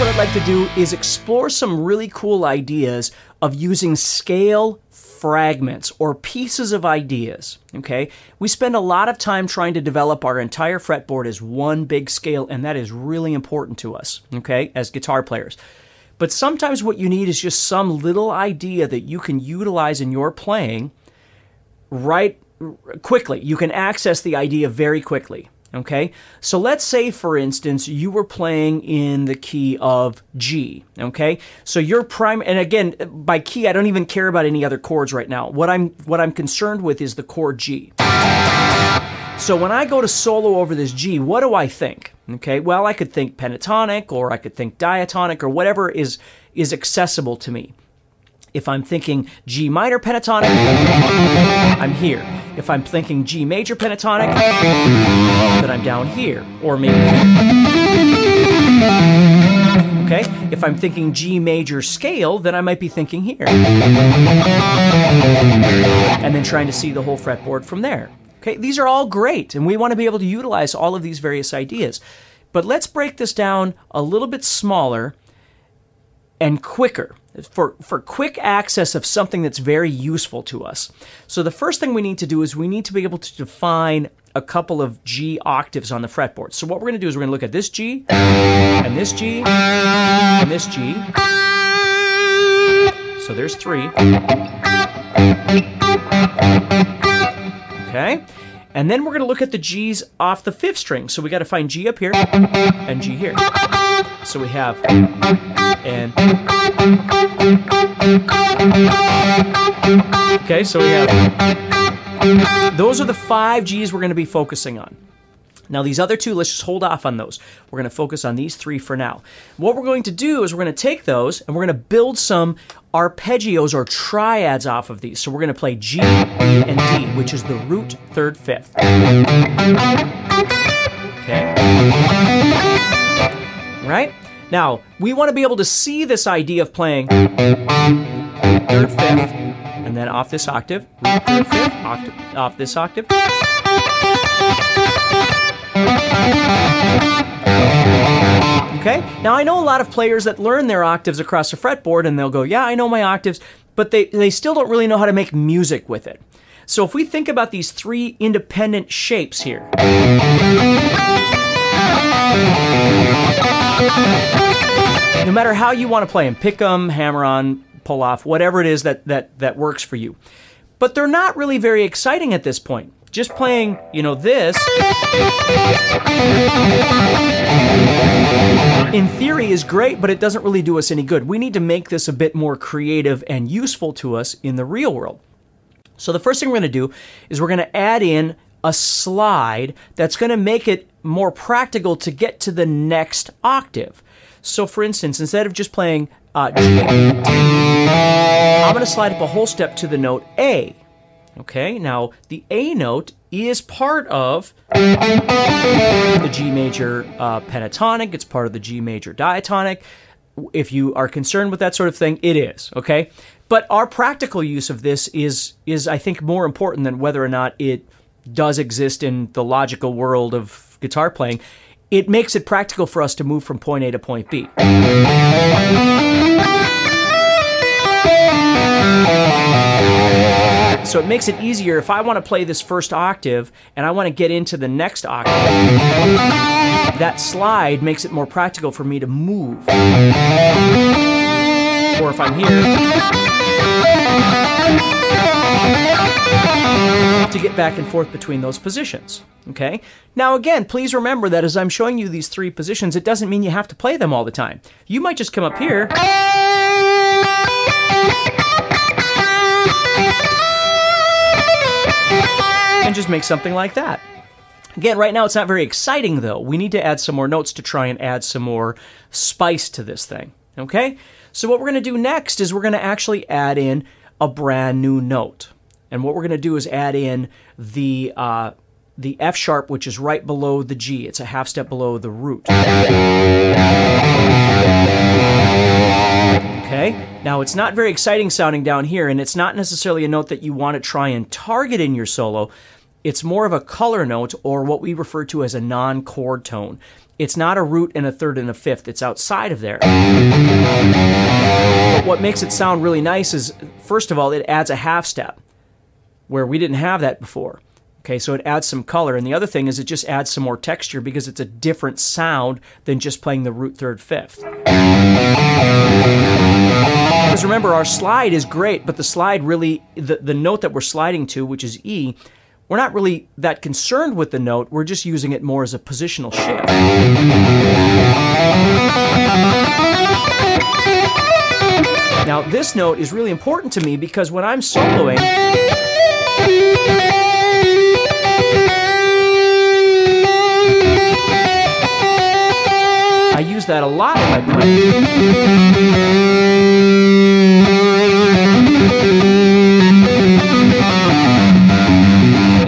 What I'd like to do is explore some really cool ideas of using scale fragments or pieces of ideas. Okay, we spend a lot of time trying to develop our entire fretboard as one big scale, and that is really important to us. Okay, as guitar players. But sometimes what you need is just some little idea that you can utilize in your playing right quickly. You can access the idea very quickly. Okay, so let's say, for instance, you were playing in the key of G. Okay, so your prime, and again, by key, I don't even care about any other chords right now. What I'm what I'm concerned with is the chord G. So when I go to solo over this G, what do I think? Okay, well, I could think pentatonic, or I could think diatonic, or whatever is is accessible to me. If I'm thinking G minor pentatonic, I'm here. If I'm thinking G major pentatonic, then I'm down here, or maybe Okay? If I'm thinking G major scale, then I might be thinking here. And then trying to see the whole fretboard from there. Okay? These are all great, and we want to be able to utilize all of these various ideas. But let's break this down a little bit smaller and quicker for, for quick access of something that's very useful to us. So, the first thing we need to do is we need to be able to define a couple of G octaves on the fretboard. So, what we're going to do is we're going to look at this G, and this G, and this G. So, there's three. Okay. And then we're going to look at the G's off the fifth string. So we got to find G up here and G here. So we have and Okay, so we have those are the five G's we're going to be focusing on. Now, these other two, let's just hold off on those. We're going to focus on these three for now. What we're going to do is we're going to take those and we're going to build some arpeggios or triads off of these. So we're going to play G, and D, which is the root, third, fifth. Okay. Right? Now, we want to be able to see this idea of playing third, fifth, and then off this octave, third, fifth, octave, off this octave. Okay? Now I know a lot of players that learn their octaves across a fretboard and they'll go, "Yeah, I know my octaves," but they they still don't really know how to make music with it. So if we think about these three independent shapes here, no matter how you want to play them, pick them, hammer on, pull off, whatever it is that that that works for you. But they're not really very exciting at this point. Just playing, you know, this in theory is great, but it doesn't really do us any good. We need to make this a bit more creative and useful to us in the real world. So the first thing we're going to do is we're going to add in a slide that's going to make it more practical to get to the next octave. So for instance, instead of just playing uh, G, I'm going to slide up a whole step to the note A. Okay, now the A note is part of the G major uh, pentatonic, it's part of the G major diatonic. If you are concerned with that sort of thing, it is, okay? But our practical use of this is is I think more important than whether or not it does exist in the logical world of guitar playing. It makes it practical for us to move from point A to point B. So it makes it easier if I want to play this first octave and I want to get into the next octave. That slide makes it more practical for me to move. Or if I'm here, to get back and forth between those positions. Okay? Now, again, please remember that as I'm showing you these three positions, it doesn't mean you have to play them all the time. You might just come up here. and just make something like that. Again, right now it's not very exciting though. We need to add some more notes to try and add some more spice to this thing. Okay? So, what we're going to do next is we're going to actually add in a brand new note. And what we're going to do is add in the uh, the F sharp, which is right below the G. It's a half step below the root. Okay? Now, it's not very exciting sounding down here, and it's not necessarily a note that you want to try and target in your solo. It's more of a color note, or what we refer to as a non chord tone. It's not a root and a third and a fifth, it's outside of there. But what makes it sound really nice is, first of all, it adds a half step, where we didn't have that before. Okay, so it adds some color. And the other thing is it just adds some more texture because it's a different sound than just playing the root third fifth. Because remember, our slide is great, but the slide really, the, the note that we're sliding to, which is E, we're not really that concerned with the note. We're just using it more as a positional shift. Now, this note is really important to me because when I'm soloing, I use that a lot in my playing.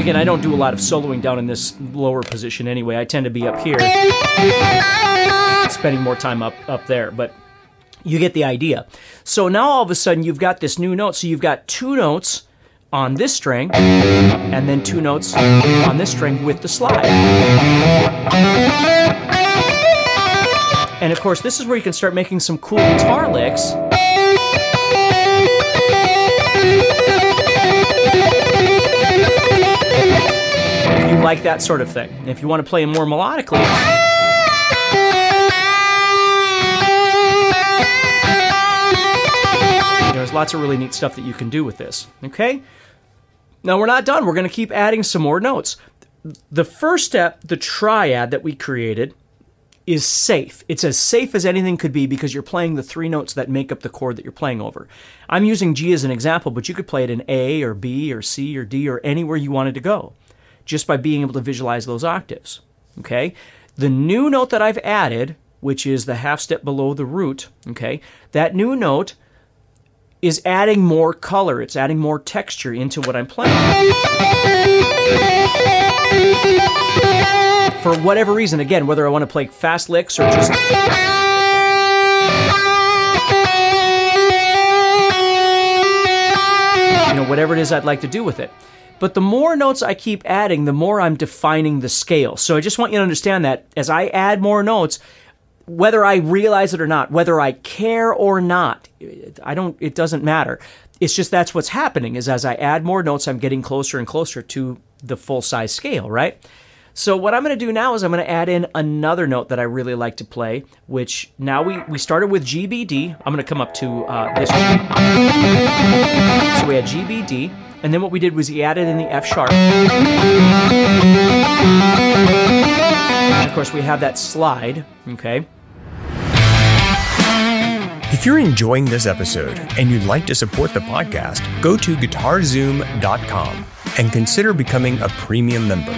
Again, I don't do a lot of soloing down in this lower position anyway. I tend to be up here, spending more time up up there, but you get the idea. So now all of a sudden you've got this new note. So you've got two notes on this string and then two notes on this string with the slide. And of course, this is where you can start making some cool guitar licks. If you like that sort of thing. If you want to play more melodically, lots of really neat stuff that you can do with this. Okay? Now we're not done. We're going to keep adding some more notes. The first step, the triad that we created, is safe. It's as safe as anything could be because you're playing the three notes that make up the chord that you're playing over. I'm using G as an example, but you could play it in A or B or C or D or anywhere you wanted to go just by being able to visualize those octaves. Okay? The new note that I've added, which is the half step below the root, okay? That new note is adding more color, it's adding more texture into what I'm playing. For whatever reason, again, whether I want to play fast licks or just. You know, whatever it is I'd like to do with it. But the more notes I keep adding, the more I'm defining the scale. So I just want you to understand that as I add more notes, whether I realize it or not, whether I care or not, I don't it doesn't matter. It's just that's what's happening is as I add more notes, I'm getting closer and closer to the full size scale, right? So what I'm going to do now is I'm going to add in another note that I really like to play, which now we, we started with GBD. I'm going to come up to uh, this. So we had GBD, and then what we did was he added in the F sharp. Of course, we have that slide, okay? If you're enjoying this episode and you'd like to support the podcast, go to guitarzoom.com and consider becoming a premium member.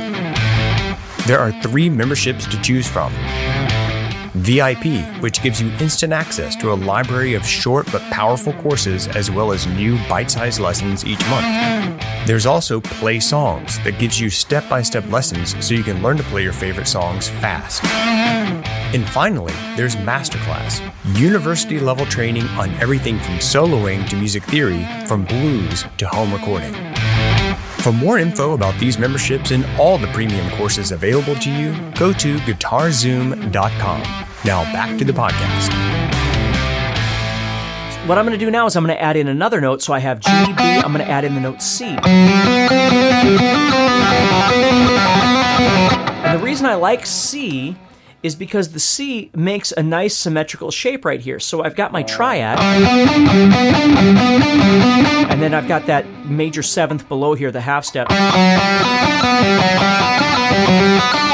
There are three memberships to choose from. VIP, which gives you instant access to a library of short but powerful courses as well as new bite sized lessons each month. There's also Play Songs that gives you step by step lessons so you can learn to play your favorite songs fast. And finally, there's Masterclass, university level training on everything from soloing to music theory, from blues to home recording. For more info about these memberships and all the premium courses available to you, go to guitarzoom.com. Now back to the podcast. What I'm going to do now is I'm going to add in another note. So I have G, B, I'm going to add in the note C. And the reason I like C is because the C makes a nice symmetrical shape right here. So I've got my triad, and then I've got that major seventh below here, the half step.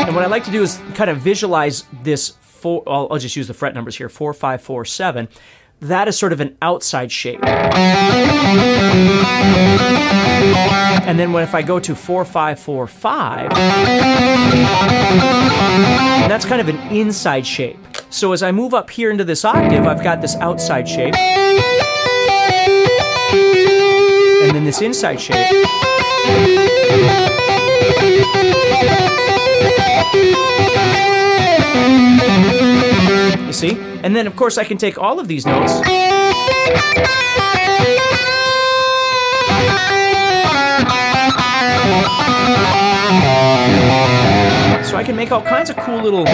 And what I like to do is kind of visualize this four, I'll, I'll just use the fret numbers here, four, five, four, seven. That is sort of an outside shape. And then when if I go to four, five, four, five, that's kind of an inside shape. So as I move up here into this octave, I've got this outside shape. And then this inside shape. You see? And then, of course, I can take all of these notes. So I can make all kinds of cool little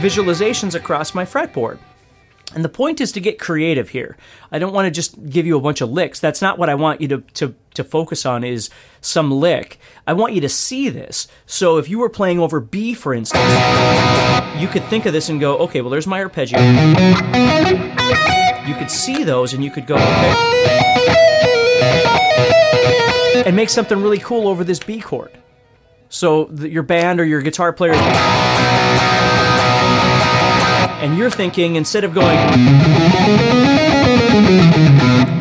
visualizations across my fretboard. And the point is to get creative here. I don't want to just give you a bunch of licks. That's not what I want you to, to, to focus on is some lick. I want you to see this. So if you were playing over B, for instance, you could think of this and go, okay, well, there's my arpeggio. You could see those and you could go, okay. And make something really cool over this B chord. So your band or your guitar player and you're thinking instead of going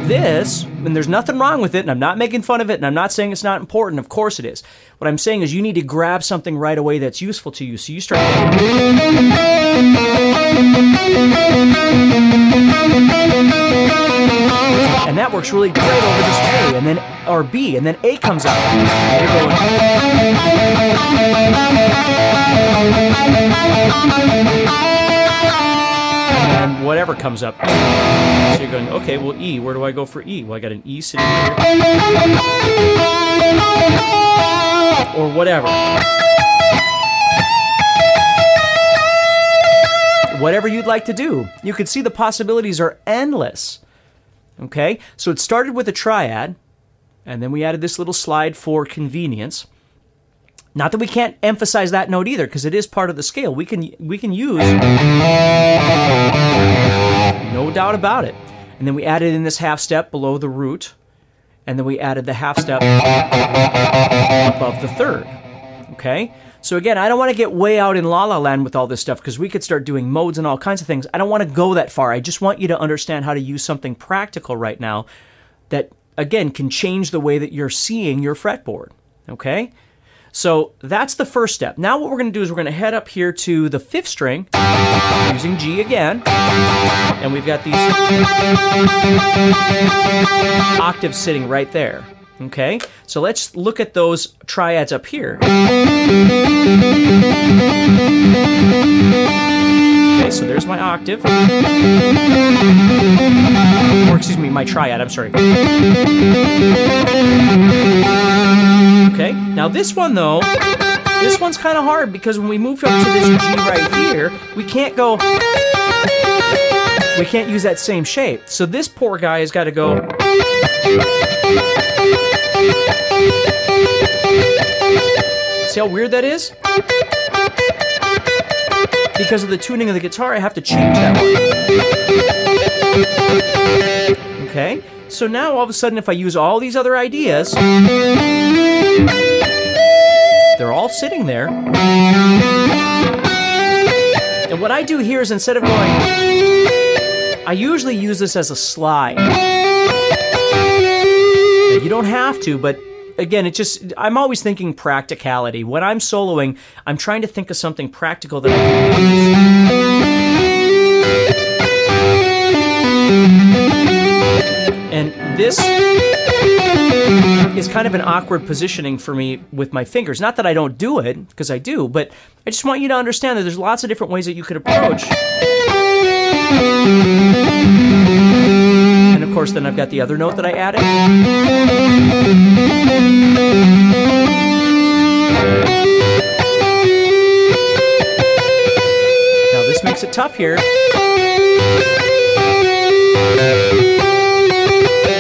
this, and there's nothing wrong with it, and I'm not making fun of it, and I'm not saying it's not important. Of course it is. What I'm saying is you need to grab something right away that's useful to you. So you start and that works really great over this A, and then or B, and then A comes out. And whatever comes up. So you're going, okay, well, E, where do I go for E? Well, I got an E sitting here. Or whatever. Whatever you'd like to do. You can see the possibilities are endless. Okay? So it started with a triad, and then we added this little slide for convenience. Not that we can't emphasize that note either, because it is part of the scale. We can we can use no doubt about it. And then we added in this half step below the root, and then we added the half step above the third. Okay? So again, I don't want to get way out in la la land with all this stuff because we could start doing modes and all kinds of things. I don't want to go that far. I just want you to understand how to use something practical right now that again can change the way that you're seeing your fretboard. Okay? So that's the first step. Now what we're going to do is we're going to head up here to the fifth string using G again. And we've got these octaves sitting right there. Okay, so let's look at those triads up here. Okay, so there's my octave. Or excuse me, my triad, I'm sorry. Okay, now this one though, this one's kind of hard because when we move up to this G right here, we can't go, we can't use that same shape. So this poor guy has got to go. See how weird that is? Because of the tuning of the guitar, I have to change that one. Okay? So now all of a sudden, if I use all these other ideas, they're all sitting there. And what I do here is instead of going, I usually use this as a slide. You don't have to, but again, it just, I'm always thinking practicality. When I'm soloing, I'm trying to think of something practical that I can use. And this is kind of an awkward positioning for me with my fingers. Not that I don't do it, because I do, but I just want you to understand that there's lots of different ways that you could approach. And of course, then I've got the other note that I added. Now, this makes it tough here.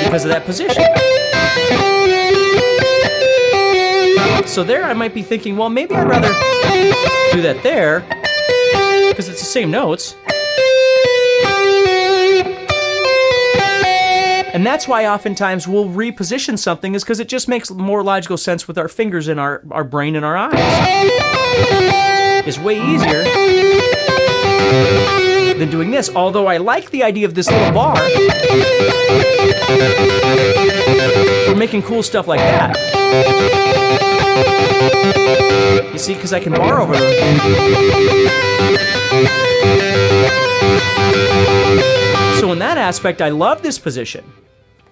Because of that position. So there I might be thinking, well, maybe I'd rather do that there, because it's the same notes. And that's why oftentimes we'll reposition something is because it just makes more logical sense with our fingers and our, our brain and our eyes. It's way easier than doing this. Although I like the idea of this little bar for making cool stuff like that. You see, because I can over them. So in that aspect, I love this position.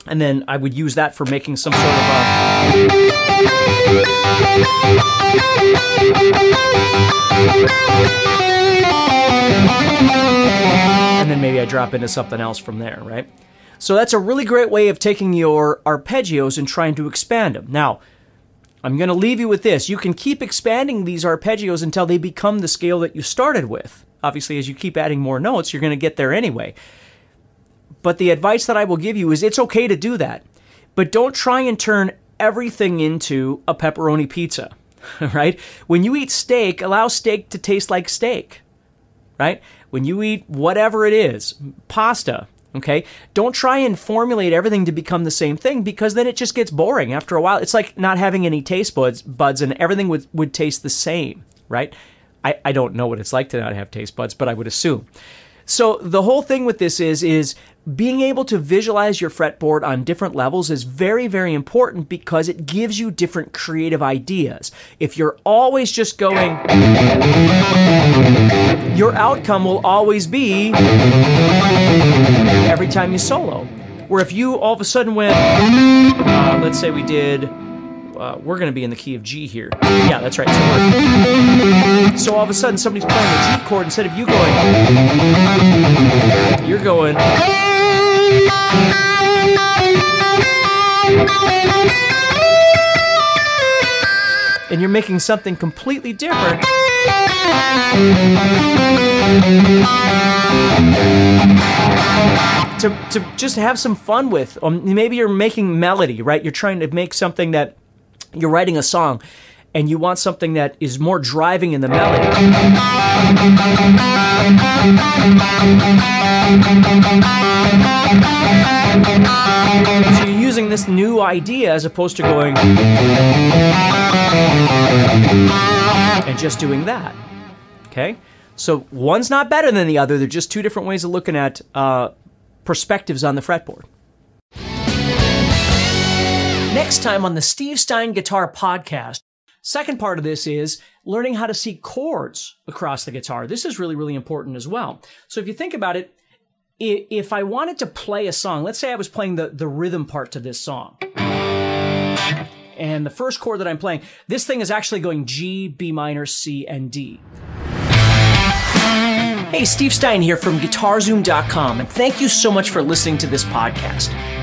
And then I would use that for making some sort of a. And then maybe I drop into something else from there, right? So that's a really great way of taking your arpeggios and trying to expand them. Now, I'm going to leave you with this. You can keep expanding these arpeggios until they become the scale that you started with. Obviously, as you keep adding more notes, you're going to get there anyway. But the advice that I will give you is it's okay to do that. But don't try and turn everything into a pepperoni pizza, right? When you eat steak, allow steak to taste like steak, right? When you eat whatever it is, pasta, okay? Don't try and formulate everything to become the same thing because then it just gets boring after a while. It's like not having any taste buds, buds and everything would, would taste the same, right? I, I don't know what it's like to not have taste buds, but I would assume. So the whole thing with this is is being able to visualize your fretboard on different levels is very very important because it gives you different creative ideas. If you're always just going your outcome will always be every time you solo. Where if you all of a sudden went uh, let's say we did uh, we're going to be in the key of G here. Yeah, that's right. So, so, all of a sudden, somebody's playing the G chord instead of you going. You're going. And you're making something completely different. To, to just have some fun with. Um, maybe you're making melody, right? You're trying to make something that you're writing a song and you want something that is more driving in the melody. So you're using this new idea as opposed to going and just doing that. Okay? So one's not better than the other, they're just two different ways of looking at uh, perspectives on the fretboard. Next time on the Steve Stein Guitar Podcast. Second part of this is learning how to see chords across the guitar. This is really, really important as well. So if you think about it, if I wanted to play a song, let's say I was playing the, the rhythm part to this song. And the first chord that I'm playing, this thing is actually going G, B minor, C, and D. Hey, Steve Stein here from GuitarZoom.com, and thank you so much for listening to this podcast.